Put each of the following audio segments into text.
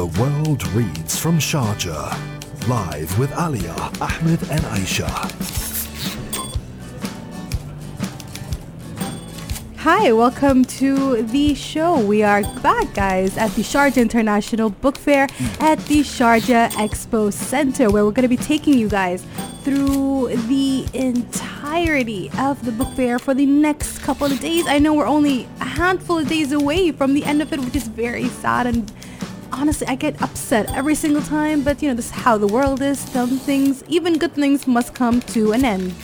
The World Reads from Sharjah. Live with Alia, Ahmed, and Aisha. Hi, welcome to the show. We are back, guys, at the Sharjah International Book Fair at the Sharjah Expo Center, where we're going to be taking you guys through the entirety of the book fair for the next couple of days. I know we're only a handful of days away from the end of it, which is very sad and honestly, I get upset every single time, but you know, this is how the world is. Some things, even good things, must come to an end.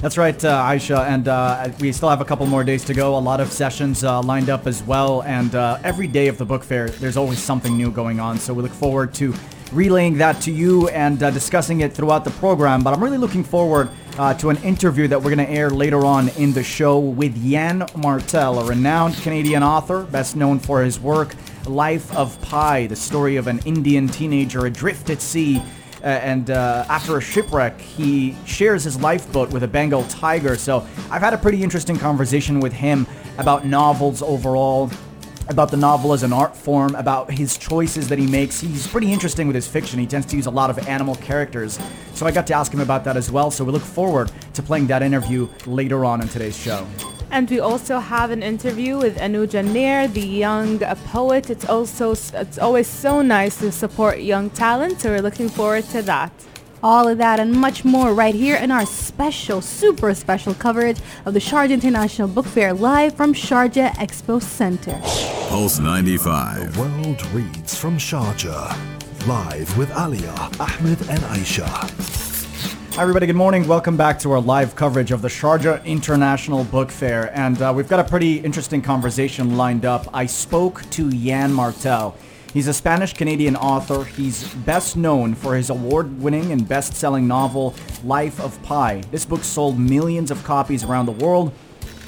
That's right, uh, Aisha, and uh, we still have a couple more days to go. A lot of sessions uh, lined up as well, and uh, every day of the book fair, there's always something new going on. So we look forward to relaying that to you and uh, discussing it throughout the program. But I'm really looking forward uh, to an interview that we're going to air later on in the show with Yann Martel, a renowned Canadian author, best known for his work Life of Pi, the story of an Indian teenager adrift at sea uh, and uh, after a shipwreck, he shares his lifeboat with a Bengal tiger. So I've had a pretty interesting conversation with him about novels overall, about the novel as an art form, about his choices that he makes. He's pretty interesting with his fiction. He tends to use a lot of animal characters. So I got to ask him about that as well. So we look forward to playing that interview later on in today's show. And we also have an interview with Anuja Nair, the young poet. It's also it's always so nice to support young talent, so we're looking forward to that. All of that and much more right here in our special, super special coverage of the Sharjah International Book Fair live from Sharjah Expo Center. Pulse 95. The world reads from Sharjah. Live with Alia, Ahmed, and Aisha. Hi, everybody. Good morning. Welcome back to our live coverage of the Sharjah International Book Fair. And uh, we've got a pretty interesting conversation lined up. I spoke to Yann Martel. He's a Spanish Canadian author. He's best known for his award winning and best selling novel, Life of Pi. This book sold millions of copies around the world.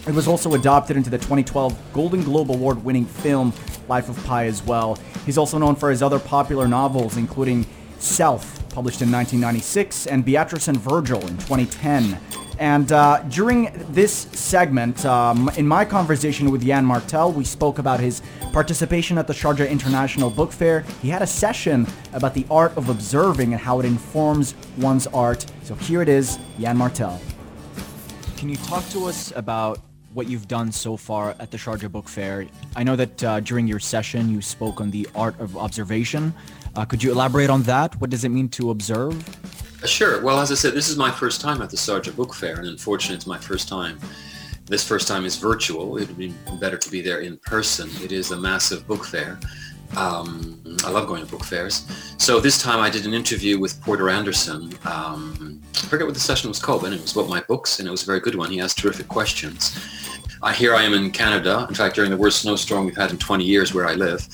It was also adopted into the 2012 Golden Globe Award winning film, Life of Pi, as well. He's also known for his other popular novels, including Self, published in 1996, and Beatrice and Virgil in 2010. And uh, during this segment, um, in my conversation with Yann Martel, we spoke about his participation at the Sharjah International Book Fair. He had a session about the art of observing and how it informs one's art. So here it is, Yann Martel. Can you talk to us about what you've done so far at the Sharjah Book Fair? I know that uh, during your session you spoke on the art of observation. Uh, could you elaborate on that? What does it mean to observe? Uh, sure. Well, as I said, this is my first time at the Sharjah Book Fair, and unfortunately, it's my first time. This first time is virtual. It would be better to be there in person. It is a massive book fair. Um, I love going to book fairs. So this time I did an interview with Porter Anderson. Um, I forget what the session was called, but it was about my books, and it was a very good one. He asked terrific questions. Uh, here I am in Canada. In fact, during the worst snowstorm we've had in 20 years where I live.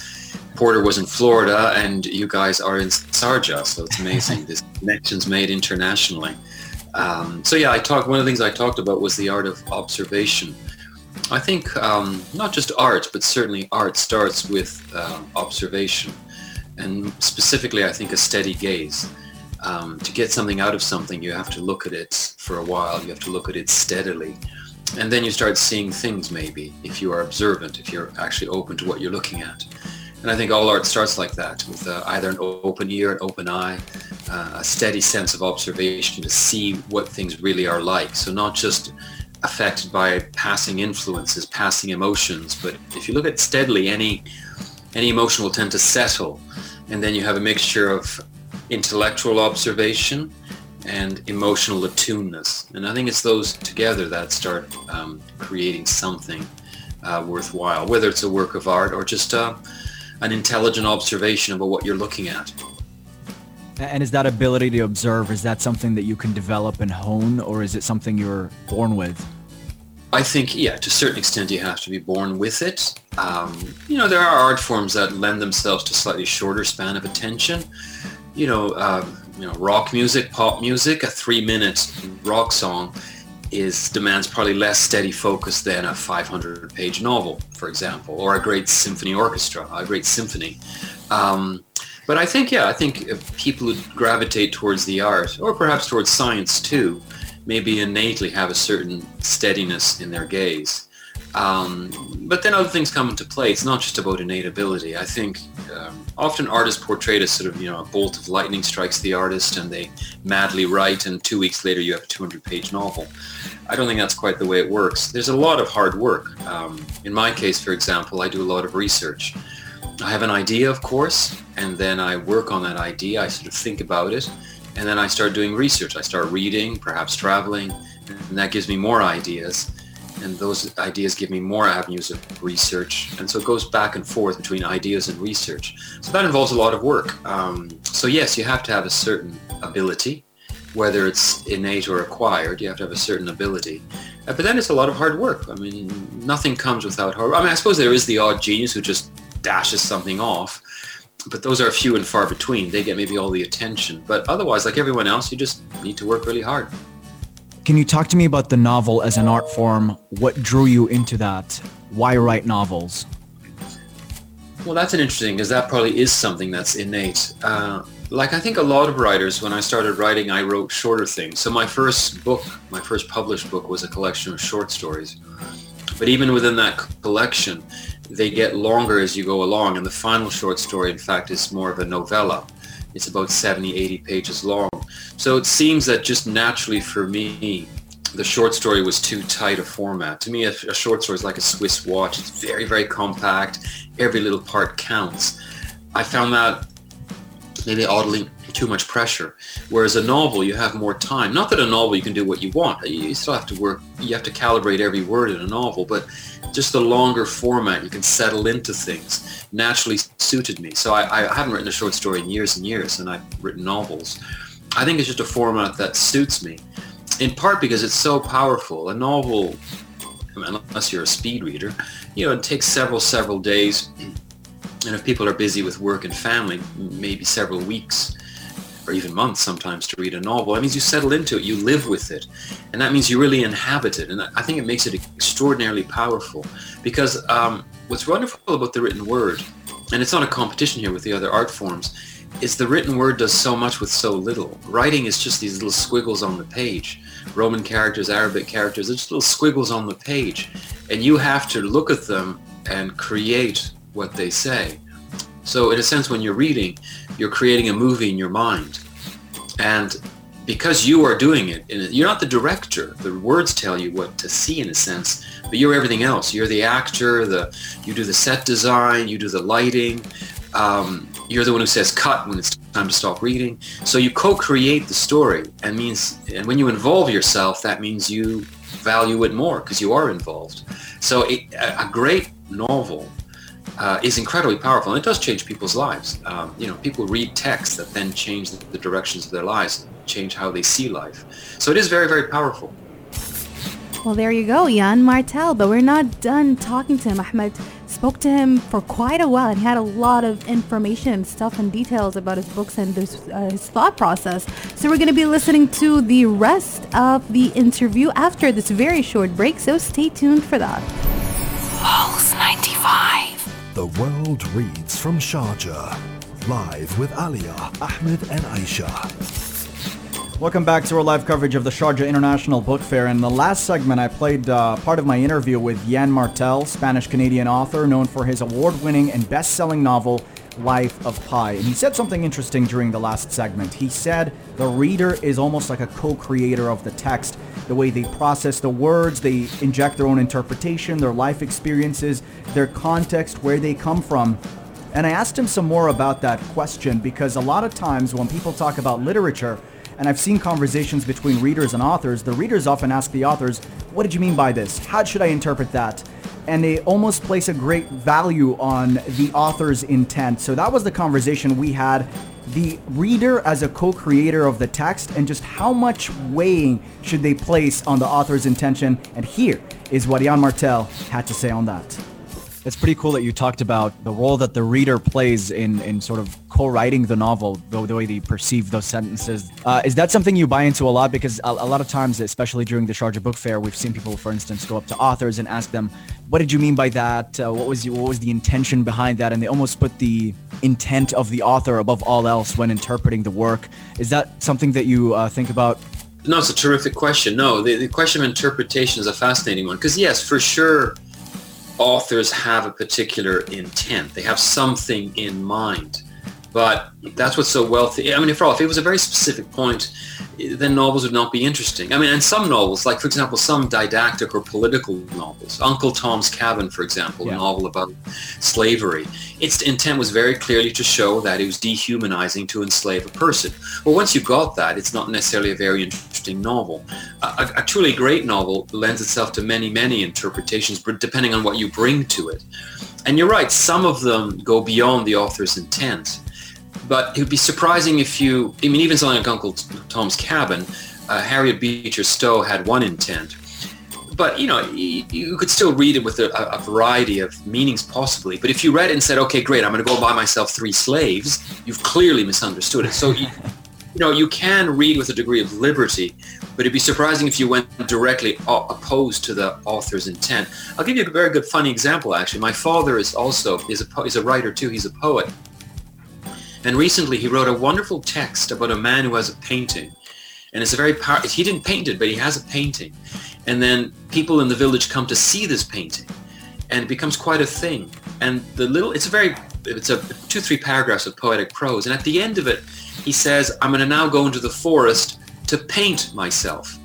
Porter was in Florida and you guys are in Sarja. so it's amazing. this connections made internationally. Um, so yeah, I talked. One of the things I talked about was the art of observation. I think um, not just art, but certainly art starts with uh, observation, and specifically, I think a steady gaze. Um, to get something out of something, you have to look at it for a while. You have to look at it steadily, and then you start seeing things. Maybe if you are observant, if you're actually open to what you're looking at. And I think all art starts like that, with uh, either an open ear, an open eye, uh, a steady sense of observation to see what things really are like. So not just affected by passing influences, passing emotions, but if you look at steadily, any any emotion will tend to settle, and then you have a mixture of intellectual observation and emotional attuneness. And I think it's those together that start um, creating something uh, worthwhile, whether it's a work of art or just uh, an intelligent observation about what you're looking at. And is that ability to observe, is that something that you can develop and hone, or is it something you're born with? I think, yeah, to a certain extent, you have to be born with it. Um, you know, there are art forms that lend themselves to slightly shorter span of attention. You know, uh, you know, rock music, pop music, a three-minute rock song is demands probably less steady focus than a 500 page novel, for example, or a great symphony orchestra, a great symphony. Um, but I think, yeah, I think people who gravitate towards the art, or perhaps towards science too, maybe innately have a certain steadiness in their gaze. Um, but then other things come into play. It's not just about innate ability. I think um, often artists portrayed as sort of, you know, a bolt of lightning strikes the artist and they madly write and two weeks later you have a 200-page novel. I don't think that's quite the way it works. There's a lot of hard work. Um, in my case, for example, I do a lot of research. I have an idea, of course, and then I work on that idea. I sort of think about it, and then I start doing research. I start reading, perhaps traveling, and that gives me more ideas. And those ideas give me more avenues of research. And so it goes back and forth between ideas and research. So that involves a lot of work. Um, so yes, you have to have a certain ability, whether it's innate or acquired. You have to have a certain ability. Uh, but then it's a lot of hard work. I mean, nothing comes without hard work. I mean, I suppose there is the odd genius who just dashes something off but those are few and far between. They get maybe all the attention. But otherwise, like everyone else, you just need to work really hard. Can you talk to me about the novel as an art form? What drew you into that? Why write novels? Well, that's an interesting because that probably is something that's innate. Uh, like I think a lot of writers, when I started writing, I wrote shorter things. So my first book, my first published book, was a collection of short stories. But even within that collection, they get longer as you go along. And the final short story, in fact, is more of a novella. It's about 70, 80 pages long. So it seems that just naturally for me, the short story was too tight a format. To me, a, a short story is like a Swiss watch. It's very, very compact. Every little part counts. I found that maybe oddly too much pressure. Whereas a novel, you have more time. Not that a novel you can do what you want. You still have to work. You have to calibrate every word in a novel, but just the longer format, you can settle into things. Naturally suited me. So I, I haven't written a short story in years and years, and I've written novels. I think it's just a format that suits me, in part because it's so powerful. A novel, unless you're a speed reader, you know, it takes several, several days. And if people are busy with work and family, maybe several weeks or even months sometimes to read a novel. That means you settle into it, you live with it, and that means you really inhabit it. And I think it makes it extraordinarily powerful because um, what's wonderful about the written word, and it's not a competition here with the other art forms, is the written word does so much with so little. Writing is just these little squiggles on the page. Roman characters, Arabic characters, they're just little squiggles on the page. And you have to look at them and create what they say. So in a sense, when you're reading, you're creating a movie in your mind. And because you are doing it, you're not the director. The words tell you what to see in a sense, but you're everything else. You're the actor, the you do the set design, you do the lighting. Um, you're the one who says cut when it's time to stop reading. So you co-create the story, and means and when you involve yourself, that means you value it more because you are involved. So it, a great novel uh, is incredibly powerful, and it does change people's lives. Um, you know, people read texts that then change the directions of their lives, change how they see life. So it is very, very powerful. Well, there you go, Yann Martel. But we're not done talking to him. Ahmed spoke to him for quite a while and he had a lot of information and stuff and details about his books and uh, his thought process. So we're going to be listening to the rest of the interview after this very short break. So stay tuned for that. Pulse 95. The World Reads from Sharjah. Live with Alia, Ahmed and Aisha. Welcome back to our live coverage of the Sharjah International Book Fair. In the last segment, I played uh, part of my interview with Yann Martel, Spanish-Canadian author known for his award-winning and best-selling novel, Life of Pi. And he said something interesting during the last segment. He said the reader is almost like a co-creator of the text. The way they process the words, they inject their own interpretation, their life experiences, their context, where they come from. And I asked him some more about that question because a lot of times when people talk about literature, and I've seen conversations between readers and authors, the readers often ask the authors, What did you mean by this? How should I interpret that? and they almost place a great value on the author's intent. So that was the conversation we had. The reader as a co-creator of the text and just how much weighing should they place on the author's intention. And here is what Yann Martel had to say on that. It's pretty cool that you talked about the role that the reader plays in, in sort of co-writing the novel, the, the way they perceive those sentences. Uh, is that something you buy into a lot? Because a, a, lot of times, especially during the Sharjah Book Fair, we've seen people, for instance, go up to authors and ask them, "What did you mean by that? Uh, what was what was the intention behind that?" And they almost put the intent of the author above all else when interpreting the work. Is that something that you uh, think about? No, it's a terrific question. No, the, the question of interpretation is a fascinating one because yes, for sure authors have a particular intent. They have something in mind. But that's what's so wealthy. I mean, if all, if it was a very specific point, then novels would not be interesting. I mean, and some novels, like for example, some didactic or political novels, Uncle Tom's Cabin, for example, yeah. a novel about slavery, its intent was very clearly to show that it was dehumanizing to enslave a person. Well, once you got that, it's not necessarily a very interesting novel. A, a truly great novel lends itself to many, many interpretations, depending on what you bring to it. And you're right, some of them go beyond the author's intent. But it would be surprising if you, I mean, even something like Uncle Tom's Cabin, uh, Harriet Beecher Stowe had one intent. But, you know, you, you could still read it with a, a, variety of meanings possibly. But if you read it and said, okay, great, I'm going to go buy myself three slaves, you've clearly misunderstood it. So, you, you know, you can read with a degree of liberty, but it'd be surprising if you went directly opposed to the author's intent. I'll give you a very good funny example, actually. My father is also, is a, is a writer too, he's a poet. And recently he wrote a wonderful text about a man who has a painting. And it's a very power, he didn't paint it, but he has a painting. And then people in the village come to see this painting and it becomes quite a thing. And the little, it's a very, it's a two, three paragraphs of poetic prose. And at the end of it, he says, I'm going to now go into the forest to paint myself.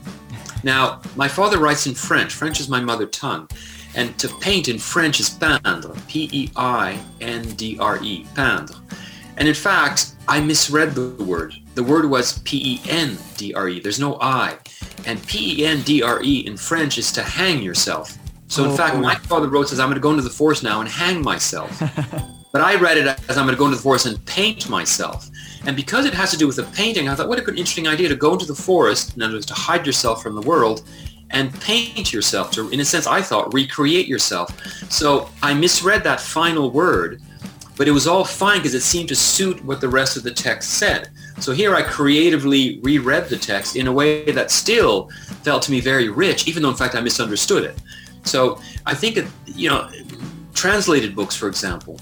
Now, my father writes in French. French is my mother tongue. And to paint in French is peindre, P-E-I-N-D-R-E, peindre. And in fact, I misread the word. The word was P-E-N-D-R-E. There's no I. And P-E-N-D-R-E in French is to hang yourself. So in oh. fact, my father wrote says, I'm going to go into the forest now and hang myself. but I read it as I'm going to go into the forest and paint myself. And because it has to do with the painting, I thought, what a good interesting idea to go into the forest, in other words, to hide yourself from the world and paint yourself to, in a sense, I thought, recreate yourself. So I misread that final word but it was all fine because it seemed to suit what the rest of the text said. So here I creatively reread the text in a way that still felt to me very rich, even though in fact I misunderstood it. So I think, it, you know, translated books, for example,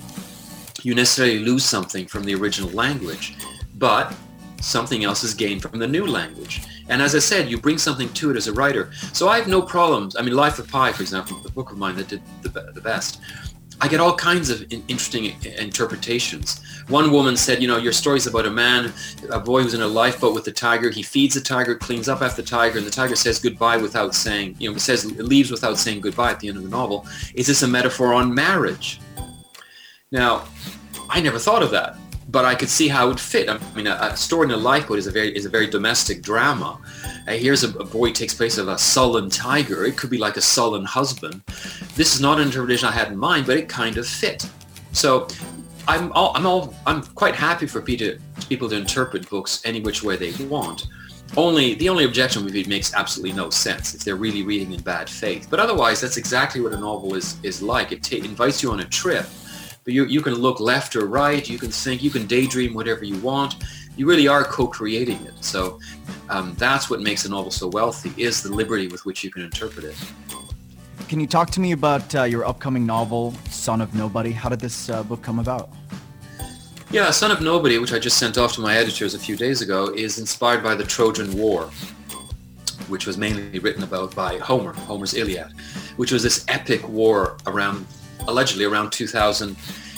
you necessarily lose something from the original language, but something else is gained from the new language. And as I said, you bring something to it as a writer. So I have no problems. I mean, Life of Pi, for example, the book of mine that did the, the best. I get all kinds of interesting interpretations. One woman said, you know, your story's about a man, a boy who's in a lifeboat with the tiger. He feeds the tiger, cleans up after the tiger, and the tiger says goodbye without saying, you know, says leaves without saying goodbye at the end of the novel. Is this a metaphor on marriage? Now, I never thought of that, but I could see how it would fit. I mean, a, a story in a lifeboat is a very is a very domestic drama uh, here's a, a, boy takes place of a sullen tiger. It could be like a sullen husband. This is not an interpretation I had in mind, but it kind of fit. So I'm all, I'm all I'm quite happy for people to, people to interpret books any which way they want. Only the only objection would be it makes absolutely no sense if they're really reading in bad faith. But otherwise, that's exactly what a novel is is like. It t- invites you on a trip, but you you can look left or right. You can think. You can daydream whatever you want you really are co-creating it. So um, that's what makes a novel so wealthy is the liberty with which you can interpret it. Can you talk to me about uh, your upcoming novel, Son of Nobody? How did this uh, book come about? Yeah, Son of Nobody, which I just sent off to my editors a few days ago, is inspired by the Trojan War, which was mainly written about by Homer, Homer's Iliad, which was this epic war around, allegedly around 2000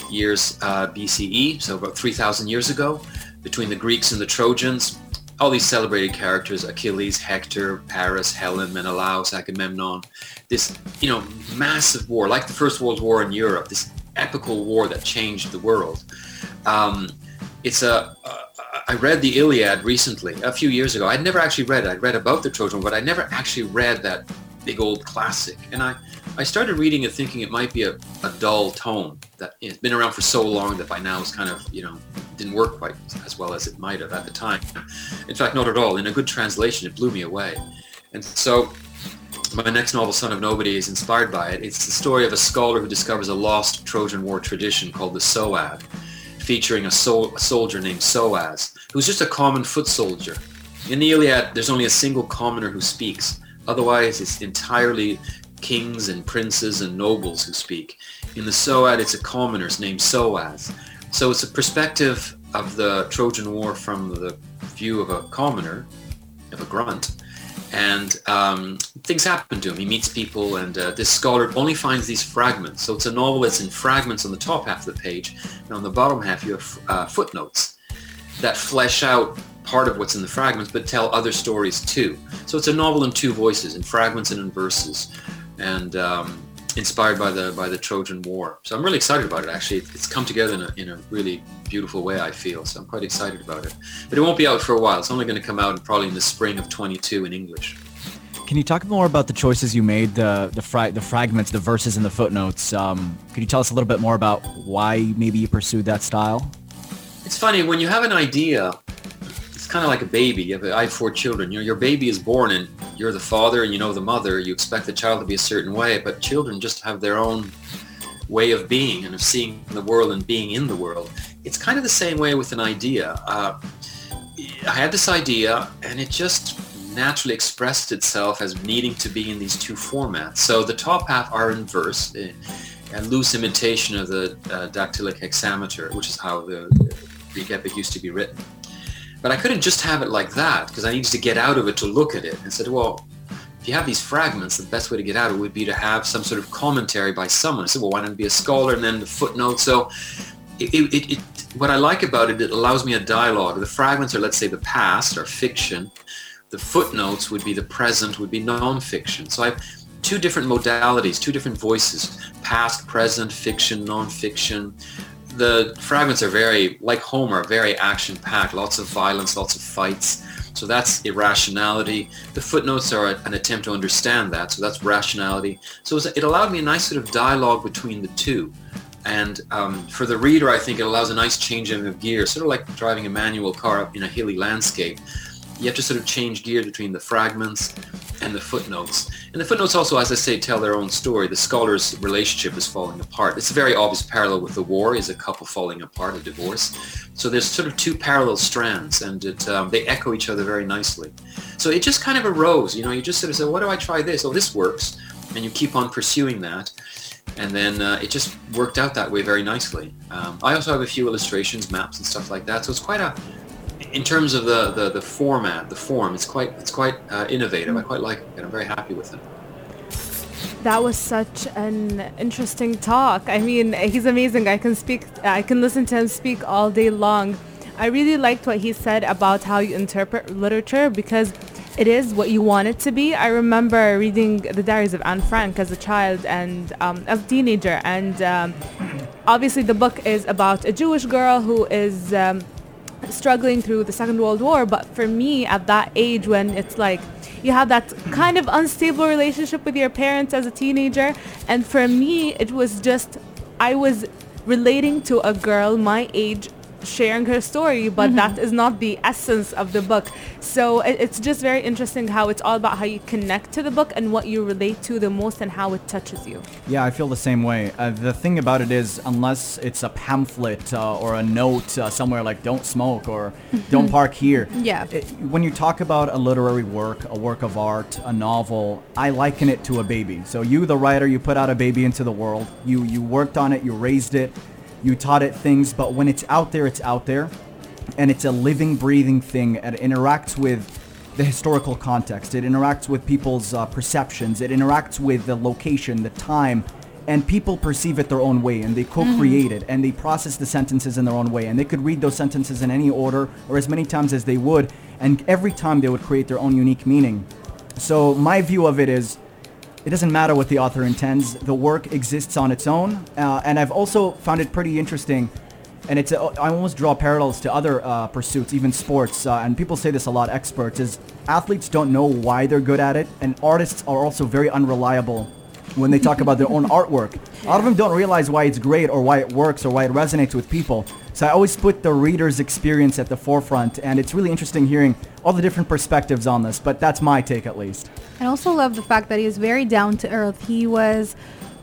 years uh, BCE, so about 3,000 years ago, between the Greeks and the Trojans. All these celebrated characters, Achilles, Hector, Paris, Helen, Menelaus, Agamemnon, this, you know, massive war, like the First World War in Europe, this epical war that changed the world. Um, it's a, uh, I read the Iliad recently, a few years ago. I'd never actually read it. I'd read about the Trojan, but I never actually read that big old classic. And I, I started reading it thinking it might be a, a dull tome that you know, it's been around for so long that by now it's kind of, you know, didn't work quite as well as it might have at the time. In fact, not at all. In a good translation, it blew me away. And so my next novel, Son of Nobody, is inspired by it. It's the story of a scholar who discovers a lost Trojan War tradition called the Psoad, featuring a, sol- a soldier named Psoas, who's just a common foot soldier. In the Iliad, there's only a single commoner who speaks. Otherwise, it's entirely kings and princes and nobles who speak. In the Psoad, it's a commoners named Psoas. So it's a perspective of the Trojan War from the view of a commoner, of a grunt. and um, things happen to him. He meets people, and uh, this scholar only finds these fragments. So it's a novel that's in fragments on the top half of the page, and on the bottom half you have uh, footnotes that flesh out part of what's in the fragments, but tell other stories too. So it's a novel in two voices, in fragments and in verses, and um, inspired by the by the Trojan War. So I'm really excited about it. Actually, it's come together in a, in a really beautiful way. I feel so. I'm quite excited about it. But it won't be out for a while. It's only going to come out probably in the spring of 22 in English. Can you talk more about the choices you made, the the, fra- the fragments, the verses, and the footnotes? Um, could you tell us a little bit more about why maybe you pursued that style? It's funny when you have an idea kind of like a baby. I have four children. You know, your baby is born and you're the father and you know the mother. You expect the child to be a certain way, but children just have their own way of being and of seeing the world and being in the world. It's kind of the same way with an idea. Uh, I had this idea and it just naturally expressed itself as needing to be in these two formats. So the top half are in verse, a, a loose imitation of the uh, dactylic hexameter, which is how the Greek epic used to be written. But I couldn't just have it like that because I needed to get out of it to look at it. And said, well, if you have these fragments, the best way to get out of it would be to have some sort of commentary by someone. I said, well, why don't be a scholar and then the footnote? So it, it, it, what I like about it, it allows me a dialogue. The fragments are, let's say, the past or fiction. The footnotes would be the present, would be nonfiction. So I have two different modalities, two different voices, past, present, fiction, nonfiction the fragments are very, like Homer, very action-packed. Lots of violence, lots of fights. So that's irrationality. The footnotes are an attempt to understand that. So that's rationality. So it allowed me a nice sort of dialogue between the two. And um, for the reader, I think it allows a nice changing of gear, sort of like driving a manual car up in a hilly landscape. You have to sort of change gear between the fragments and the footnotes. And the footnotes also, as I say, tell their own story. The scholar's relationship is falling apart. It's a very obvious parallel with the war, is a couple falling apart, a divorce. So there's sort of two parallel strands, and it, um, they echo each other very nicely. So it just kind of arose. You know, you just sort of say, what do I try this? Oh, this works. And you keep on pursuing that. And then uh, it just worked out that way very nicely. Um, I also have a few illustrations, maps, and stuff like that. So it's quite a in terms of the, the, the format, the form, it's quite it's quite uh, innovative. I quite like it, and I'm very happy with it. That was such an interesting talk. I mean, he's amazing. I can speak. I can listen to him speak all day long. I really liked what he said about how you interpret literature because it is what you want it to be. I remember reading the diaries of Anne Frank as a child and um, as a teenager, and um, obviously the book is about a Jewish girl who is um, struggling through the Second World War. But for me, at that age, when it's like you have that kind of unstable relationship with your parents as a teenager, and for me, it was just I was relating to a girl my age sharing her story, but mm-hmm. that is not the essence of the book. So it, it's just very interesting how it's all about how you connect to the book and what you relate to the most and how it touches you. Yeah, I feel the same way. Uh, the thing about it is, unless it's a pamphlet uh, or a note uh, somewhere like "Don't smoke" or "Don't park here," yeah. It, when you talk about a literary work, a work of art, a novel, I liken it to a baby. So you, the writer, you put out a baby into the world. You you worked on it, you raised it you taught it things, but when it's out there, it's out there. And it's a living, breathing thing. And it interacts with the historical context. It interacts with people's uh, perceptions. It interacts with the location, the time. And people perceive it their own way and they co create mm-hmm. it and they process the sentences in their own way. And they could read those sentences in any order or as many times as they would. And every time they would create their own unique meaning. So my view of it is it doesn't matter what the author intends. The work exists on its own, uh, and I've also found it pretty interesting. And it's a, I almost draw parallels to other uh, pursuits, even sports. Uh, and people say this a lot. Experts is athletes don't know why they're good at it, and artists are also very unreliable when they talk about their own artwork. A lot of them don't realize why it's great or why it works or why it resonates with people. So I always put the reader's experience at the forefront, and it's really interesting hearing all the different perspectives on this. But that's my take, at least. I also love the fact that he is very down to earth. He was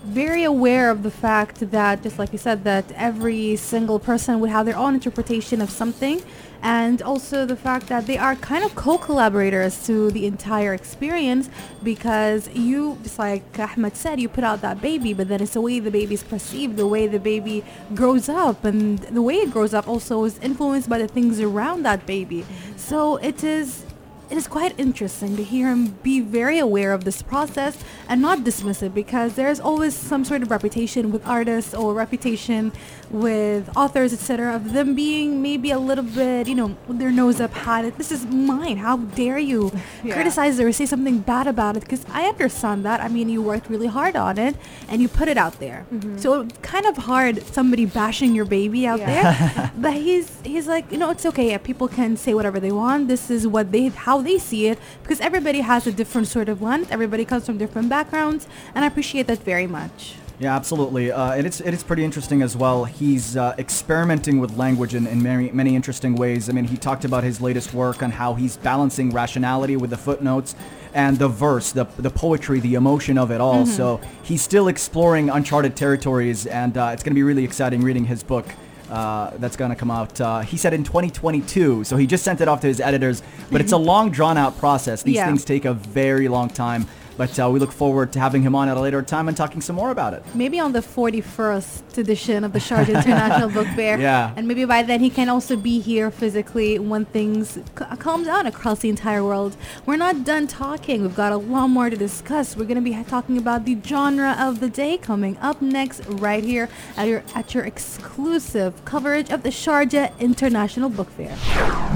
very aware of the fact that, just like you said, that every single person would have their own interpretation of something, and also the fact that they are kind of co-collaborators to the entire experience because you, just like Ahmed said, you put out that baby, but then it's the way the baby is perceived, the way the baby grows up, and the way it grows up also is influenced by the things around that baby. Mm-hmm. So it is it is quite interesting to hear him be very aware of this process and not dismiss it because there's always some sort of reputation with artists or reputation with authors, etc., of them being maybe a little bit, you know, their nose up high. This is mine. How dare you yeah. criticize it or say something bad about it? Because I understand that. I mean, you worked really hard on it and you put it out there. Mm-hmm. So it's kind of hard somebody bashing your baby out yeah. there. but he's he's like, you know, it's okay. People can say whatever they want. This is what they how they see it because everybody has a different sort of lens. Everybody comes from different backgrounds, and I appreciate that very much. Yeah, absolutely. Uh, and it's it's pretty interesting as well. He's uh, experimenting with language in, in many many interesting ways. I mean, he talked about his latest work on how he's balancing rationality with the footnotes and the verse, the the poetry, the emotion of it all. Mm-hmm. So he's still exploring uncharted territories, and uh, it's going to be really exciting reading his book. Uh, that's going to come out. Uh, he said in 2022, so he just sent it off to his editors. But it's a long, drawn out process. These yeah. things take a very long time. But uh, we look forward to having him on at a later time and talking some more about it. Maybe on the 41st edition of the Sharjah International Book Fair. Yeah. And maybe by then he can also be here physically when things c- calm down across the entire world. We're not done talking. We've got a lot more to discuss. We're going to be talking about the genre of the day coming up next right here at your, at your exclusive coverage of the Sharjah International Book Fair.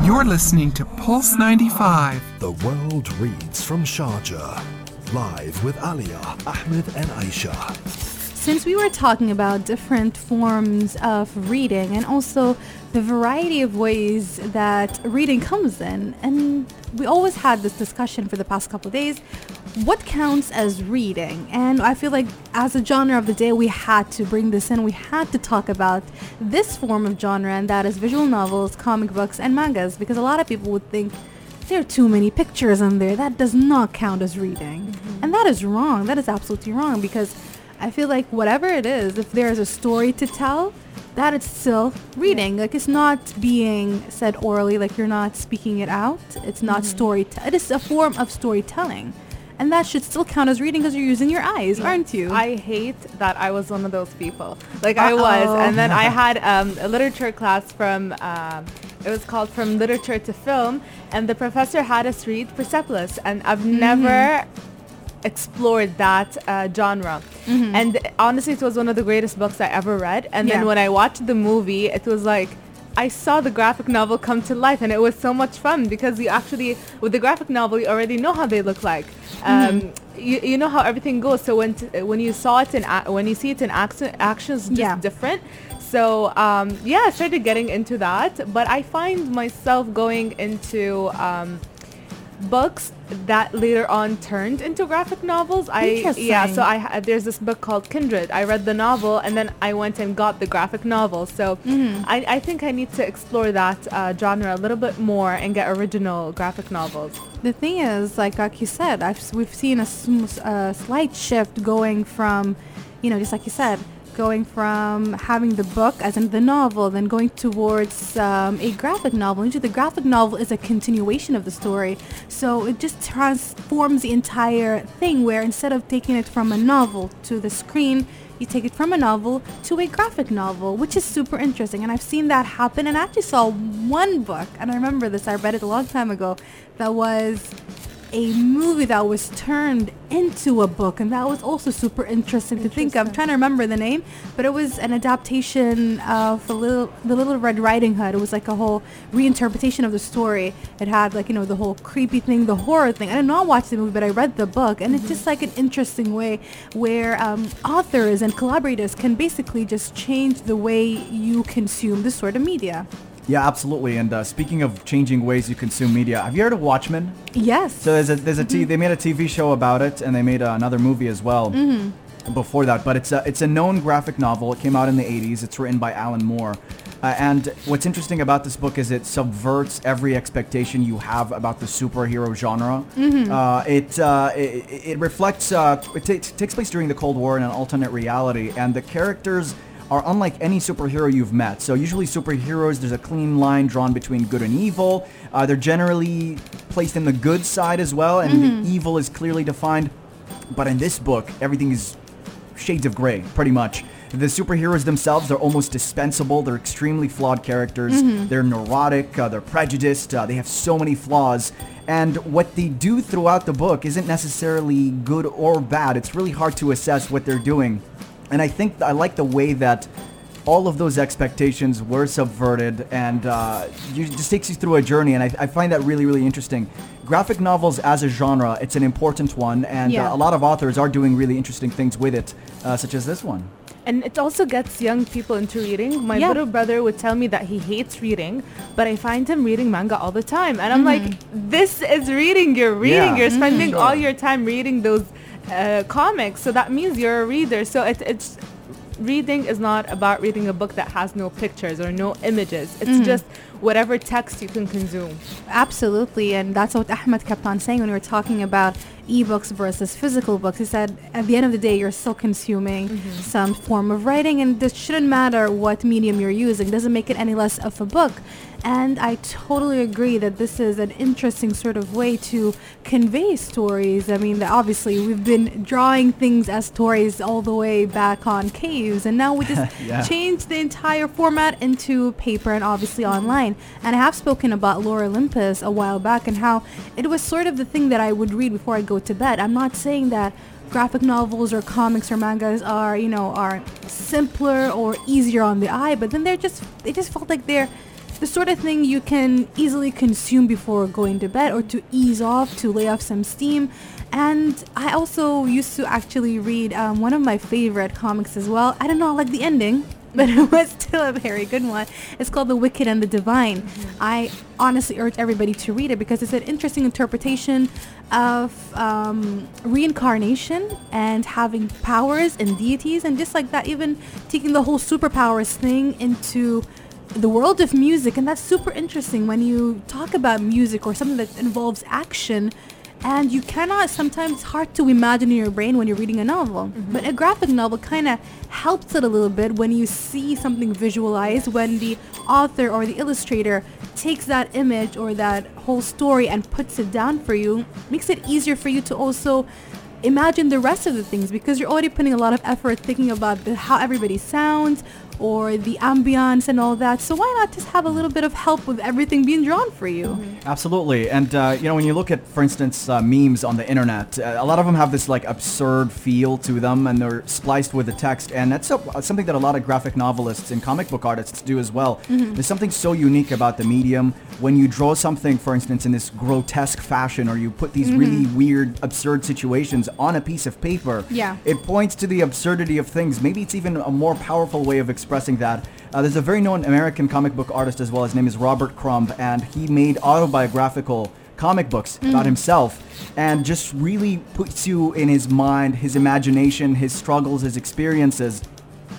You're listening to Pulse 95. The world reads from Sharjah live with Alia, Ahmed, and Aisha. Since we were talking about different forms of reading and also the variety of ways that reading comes in, and we always had this discussion for the past couple days what counts as reading? And I feel like as a genre of the day, we had to bring this in. We had to talk about this form of genre, and that is visual novels, comic books, and mangas, because a lot of people would think there are too many pictures on there. That does not count as reading. Mm-hmm. And that is wrong. That is absolutely wrong because I feel like whatever it is, if there is a story to tell, that is still reading. Yeah. Like it's not being said orally, like you're not speaking it out. It's not mm-hmm. story. T- it is a form of storytelling and that should still count as reading because you're using your eyes, yeah. aren't you? I hate that I was one of those people. Like Uh-oh. I was, and then I had um, a literature class from. Um, it was called From Literature to Film, and the professor had us read Persepolis, and I've mm-hmm. never explored that uh, genre. Mm-hmm. And honestly, it was one of the greatest books I ever read. And yeah. then when I watched the movie, it was like I saw the graphic novel come to life, and it was so much fun because you actually, with the graphic novel, you already know how they look like. Um, mm-hmm. you, you know how everything goes. So when t- when you saw it in a- when you see it in action, action is just yeah. different. So um, yeah, I started getting into that, but I find myself going into um, books that later on turned into graphic novels. I yeah, so I there's this book called Kindred. I read the novel and then I went and got the graphic novel. So mm-hmm. I, I think I need to explore that uh, genre a little bit more and get original graphic novels. The thing is, like like you said, I've, we've seen a, a slight shift going from, you know, just like you said, going from having the book as in the novel then going towards um, a graphic novel. Usually the graphic novel is a continuation of the story. So it just transforms the entire thing where instead of taking it from a novel to the screen you take it from a novel to a graphic novel which is super interesting. And i've seen that happen. And i actually saw one book and i remember this i read it a long time ago that was a movie that was turned into a book, and that was also super interesting, interesting. to think of. I'm trying to remember the name, but it was an adaptation of the little the Little Red Riding Hood. It was like a whole reinterpretation of the story. It had like you know the whole creepy thing, the horror thing. I did not watch the movie, but I read the book, and mm-hmm. it's just like an interesting way where um, authors and collaborators can basically just change the way you consume this sort of media. Yeah, absolutely. And uh, speaking of changing ways you consume media, have you heard of Watchmen? Yes. So there's a there's a mm-hmm. t- they made a TV show about it, and they made uh, another movie as well. Mm-hmm. Before that, but it's a it's a known graphic novel. It came out in the 80s. It's written by Alan Moore. Uh, and what's interesting about this book is it subverts every expectation you have about the superhero genre. Mm-hmm. Uh, it, uh, it, it reflects uh, it t- takes place during the Cold War in an alternate reality, and the characters are unlike any superhero you've met. So usually superheroes, there's a clean line drawn between good and evil. Uh, they're generally placed in the good side as well, and mm-hmm. the evil is clearly defined. But in this book, everything is shades of gray, pretty much. The superheroes themselves, they're almost dispensable. They're extremely flawed characters. Mm-hmm. They're neurotic. Uh, they're prejudiced. Uh, they have so many flaws. And what they do throughout the book isn't necessarily good or bad. It's really hard to assess what they're doing. And I think I like the way that all of those expectations were subverted and uh, you, it just takes you through a journey and I, I, find that really really interesting graphic novels as a genre it's an important one and Yeah. uh, a lot of authors are doing really interesting things with it uh, such as this one And it also gets young people into reading. My Yeah. little brother would tell me that he hates reading, but I find him reading manga all the time. And I'm like, this is reading. You're reading. Yeah. You're spending Sure. all your time reading those uh, comics. So that means you're a reader. So it, it's reading is not about reading a book that has no pictures or no images. It's just whatever text you can consume. Absolutely, and that's what Ahmed kept on saying when we were talking about ebooks versus physical books. He said, at the end of the day, you're still consuming some form of writing, and this shouldn't matter what medium you're using. It doesn't make it any less of a book. And I totally agree that this is an interesting sort of way to convey stories. I mean, obviously, we've been drawing things as stories all the way back on caves, and now we just Yeah. change the entire format into paper and obviously online. And I have spoken about Lore Olympus a while back and how it was sort of the thing that I would read before I go to bed. I'm not saying that graphic novels or comics or mangas are, you know, are simpler or easier on the eye, but then they're just they just felt like they're the sort of thing you can easily consume before going to bed or to ease off, to lay off some steam. And I also used to actually read um, one of my favorite comics as well. I don't know, I like the ending, but it was still a very good one. It's called The Wicked and the Divine. I honestly urge everybody to read it because it's an interesting interpretation of um, reincarnation and having powers and deities, and just like that, even taking the whole superpowers thing into the world of music and that's super interesting when you talk about music or something that involves action and you cannot sometimes it's hard to imagine in your brain when you're reading a novel. Mm-hmm. But a graphic novel kind of helps it a little bit when you see something visualized when the author or the illustrator takes that image or that whole story and puts it down for you makes it easier for you to also imagine the rest of the things because you're already putting a lot of effort thinking about the, how everybody sounds or the ambiance and all that. So why not just have a little bit of help with everything being drawn for you? Absolutely, and uh, you know when you look at, for instance, uh, memes on the internet, uh, a lot of them have this like absurd feel to them, and they're spliced with the text, and that's a, something that a lot of graphic novelists and comic book artists do as well. There's something so unique about the medium when you draw something, for instance, in this grotesque fashion, or you put these really weird, absurd situations on a piece of paper. Yeah. it points to the absurdity of things. Maybe it's even a more powerful way of expressing that. Uh, there's a very known American comic book artist as well. His name is Robert Crumb, and he made autobiographical comic books about himself and just really puts you in his mind, his imagination, his struggles, his experiences,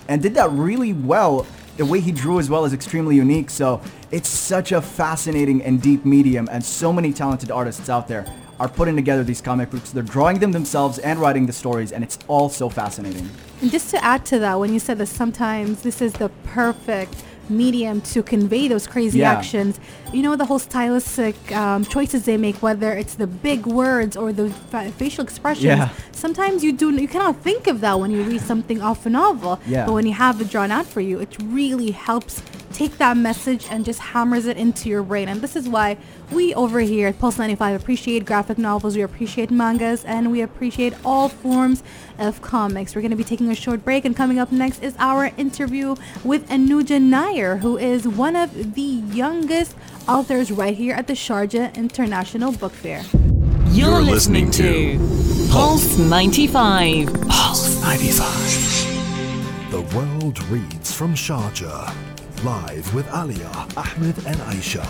and did that really well. The way he drew as well is extremely unique. So it's such a fascinating and deep medium, and so many talented artists out there are putting together these comic books. They're drawing them themselves and writing the stories, and it's all so fascinating. And just to add to that, when you said that sometimes this is the perfect medium to convey those crazy Yeah. actions, you know, the whole stylistic um, choices they make, whether it's the big words or the fa- facial expressions. Yeah. Sometimes you do you cannot think of that when you read something off a novel. Yeah. But when you have it drawn out for you, it really helps take that message and just hammers it into your brain. And this is why we over here at Pulse 95 appreciate graphic novels, we appreciate mangas, and we appreciate all forms of comics. We're going to be taking a short break, and coming up next is our interview with Anuja Nair, who is one of the youngest authors right here at the Sharjah International Book Fair. You're, You're listening, listening to Pulse 95. Pulse 95. The world reads from Sharjah. Live with Alia, Ahmed, and Aisha.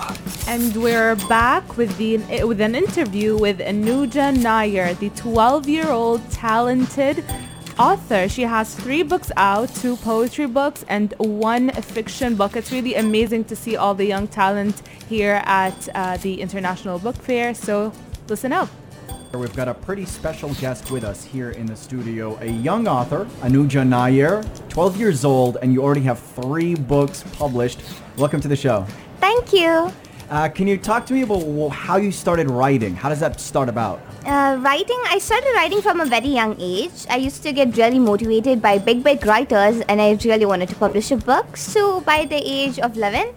And we're back with the with an interview with Anuja Nair, the 12-year-old talented author. She has three books out, two poetry books and one fiction book. It's really amazing to see all the young talent here at uh, the International Book Fair. So listen up. We've got a pretty special guest with us here in the studio, a young author, Anuja Nair, 12 years old, and you already have three books published. Welcome to the show. Thank you. Uh, can you talk to me about how you started writing? How does that start about? Uh, writing, I started writing from a very young age. I used to get really motivated by big, big writers and I really wanted to publish a book. So by the age of 11,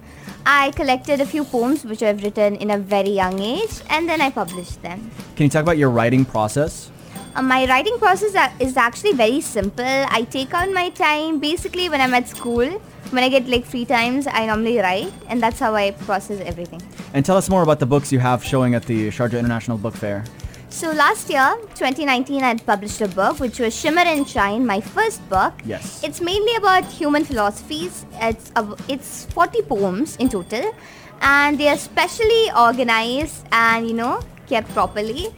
I collected a few poems which I've written in a very young age and then I published them. Can you talk about your writing process? Uh, my writing process is actually very simple. I take out my time basically when I'm at school. When I get like free times, I normally write and that's how I process everything. And tell us more about the books you have showing at the Sharjah International Book Fair. So last year, 2019, I had published a book which was Shimmer and Shine, my first book. Yes. It's mainly about human philosophies. It's a, it's 40 poems in total, and they are specially organized and you know kept properly.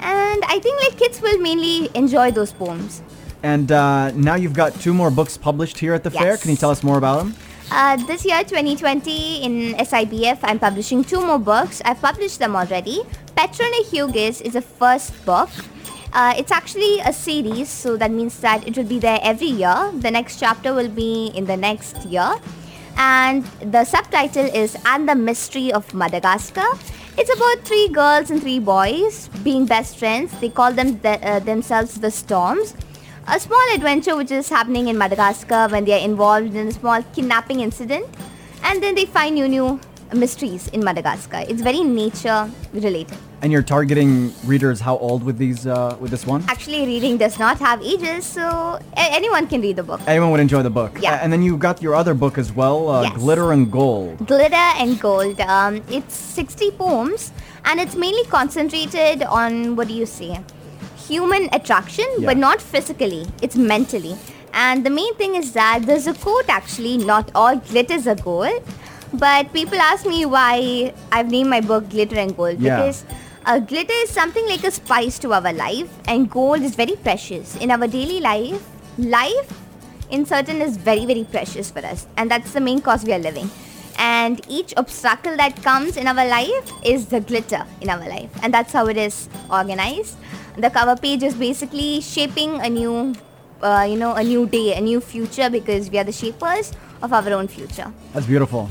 And I think like kids will mainly enjoy those poems. And uh, now you've got two more books published here at the fair. Can you tell us more about them? Uh, this year, 2020, in SIBF, I'm publishing two more books. I've published them already. Petrone Hughes is the first book. Uh, it's actually a series, so that means that it will be there every year. The next chapter will be in the next year. And the subtitle is And the Mystery of Madagascar. It's about three girls and three boys being best friends. They call them the, uh, themselves the Storms a small adventure which is happening in Madagascar when they are involved in a small kidnapping incident and then they find new new mysteries in Madagascar. It's very nature related. And you're targeting readers how old with these uh, with this one? Actually reading does not have ages so anyone can read the book. Anyone would enjoy the book. Yeah. And then you got your other book as well, uh, Yes. Glitter and Gold. Glitter and Gold. Um, it's 60 poems and it's mainly concentrated on what do you say? Human attraction, Yeah. but not physically. It's mentally. And the main thing is that there's a quote actually, not all glitters are gold. But people ask me why I've named my book Glitter and Gold Yeah. because uh, glitter is something like a spice to our life, and gold is very precious in our daily life. Life in certain is very very precious for us and that's the main cause we are living and each obstacle that comes in our life is the glitter in our life and that's how it is organized the cover page is basically shaping a new uh, you know a new day a new future because we are the shapers of our own future That's beautiful.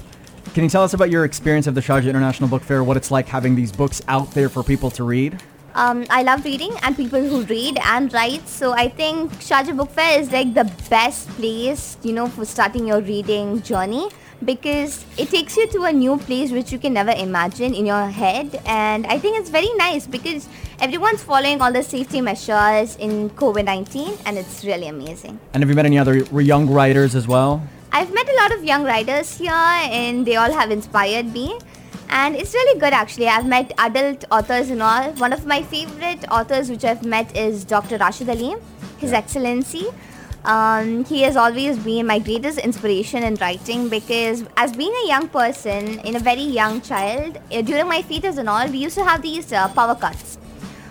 Can you tell us about your experience of the Sharjah International Book Fair? What it's like having these books out there for people to read? um, I love reading and people who read and write. So I think Sharjah Book Fair is like the best place, you know, for starting your reading journey because it takes you to a new place which you can never imagine in your head. And I think it's very nice because everyone's following all the safety measures in COVID-19 and it's really amazing. And have you met any other young writers as well? I've met a lot of young writers here and they all have inspired me. And it's really good actually. I've met adult authors and all. One of my favorite authors which I've met is Dr. Rashid Ali, His Excellency. Um, he has always been my greatest inspiration in writing because as being a young person, in a very young child, uh, during my fetus and all, we used to have these uh, power cuts.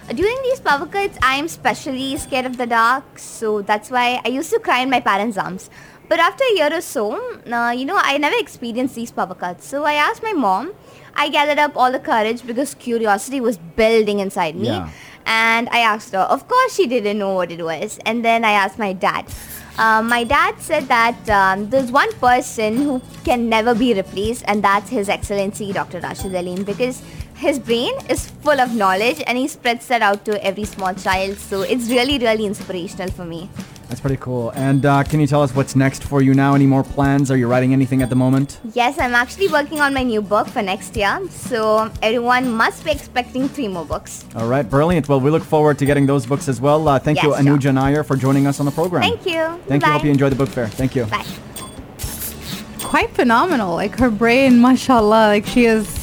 During these power cuts, I am specially scared of the dark, so that's why I used to cry in my parents' arms. But after a year or so, uh, you know, I never experienced these power cuts. So I asked my mom. I gathered up all the courage because curiosity was building inside me. Yeah. And I asked her. Of course, she didn't know what it was. And then I asked my dad. Uh, my dad said that um, there's one person who can never be replaced, and that's His Excellency Dr. Rashid Alleem, because his brain is full of knowledge and he spreads that out to every small child. So it's really, really inspirational for me. That's pretty cool. And uh, can you tell us what's next for you now? Any more plans? Are you writing anything at the moment? Yes, I'm actually working on my new book for next year. So everyone must be expecting three more books. All right, brilliant. Well, we look forward to getting those books as well. Uh, thank you, Yes, sure. Anuja Nair, for joining us on the program. Thank you. Thank you. Bye. Hope you enjoy the book fair. Thank you. Bye. Quite phenomenal. Like her brain, mashallah, like she is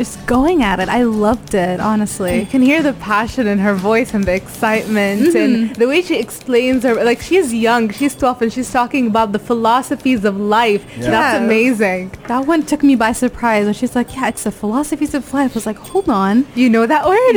just going at it. I loved it, honestly. You can hear the passion in her voice and the excitement and mm-hmm. the way she explains her. Like she's young, she's 12, and she's talking about the philosophies of life. Yeah. That's Yeah. amazing. That one took me by surprise when she's like, "Yeah, it's the philosophies of life." I was like, "Hold on, You know that word?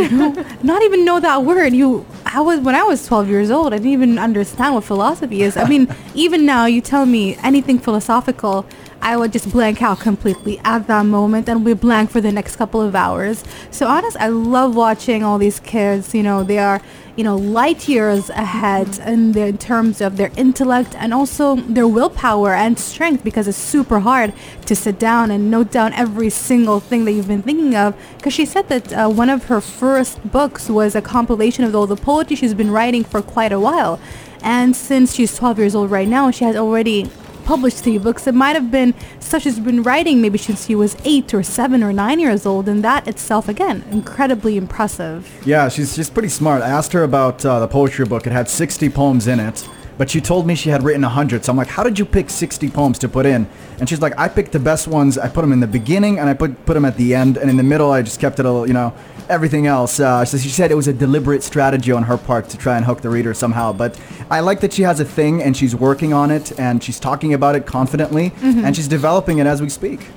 not even know that word." You, I was when I was 12 years old. I didn't even understand what philosophy is. I mean, even now, you tell me anything philosophical, I would just blank out completely at that moment, and we blank for the next couple of hours. So honest, I love watching all these kids. You know, they are you know, light years ahead in, the, in terms of their intellect and also their willpower and strength because it's super hard to sit down and note down every single thing that you've been thinking of. Because she said that uh, one of her first books was a compilation of all the poetry she's been writing for quite a while. And since she's 12 years old right now, she has already published three books. It might have been stuff she's been writing maybe since she was eight or seven or nine years old, and that itself, again, incredibly impressive. Yeah, she's she's pretty smart. I asked her about uh, the poetry book. It had 60 poems in it. But she told me she had written 100. So I'm like, how did you pick 60 poems to put in? And she's like, I picked the best ones. I put them in the beginning and I put, put them at the end. And in the middle, I just kept it, a, little, you know, everything else. Uh, so she said it was a deliberate strategy on her part to try and hook the reader somehow. But I like that she has a thing and she's working on it and she's talking about it confidently mm-hmm. and she's developing it as we speak.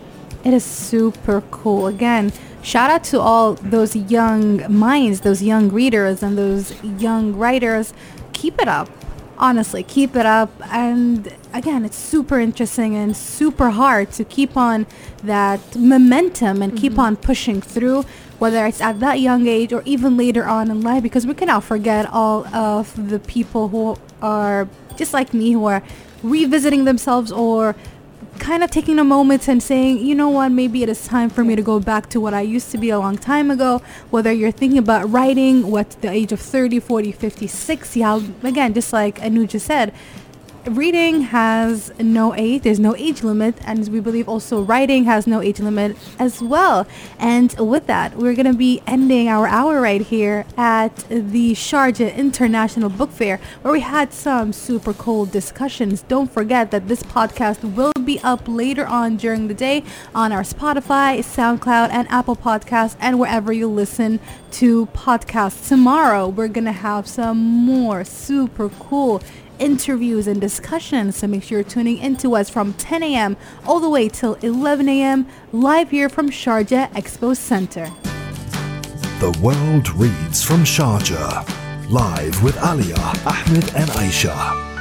It is super cool. Again, shout out to all those young minds, those young readers, and those young writers. Keep it up honestly keep it up and again it's super interesting and super hard to keep on that momentum and mm-hmm. keep on pushing through whether it's at that young age or even later on in life, because we cannot forget all of the people who are just like me, who are revisiting themselves or kind of taking a moment and saying, you know what, maybe it is time for me to go back to what I used to be a long time ago. Whether you're thinking about writing, what the age of 30, 40, 50, 60, how, again, just like Anuja said, reading has no age there's no age limit and we believe also writing has no age limit as well. And with that we're going to be ending our hour right here at the Sharjah International Book Fair where we had some super cool discussions. Don't forget that this podcast will be up later on during the day on our Spotify SoundCloud and Apple Podcasts and wherever you listen to podcasts. Tomorrow we're going to have some more super cool interviews and discussions. So make sure you're tuning into us from 10 a.m. all the way till 11 a.m. live here from Sharjah Expo Center. The world reads from Sharjah. Live with Alia, Ahmed and Aisha.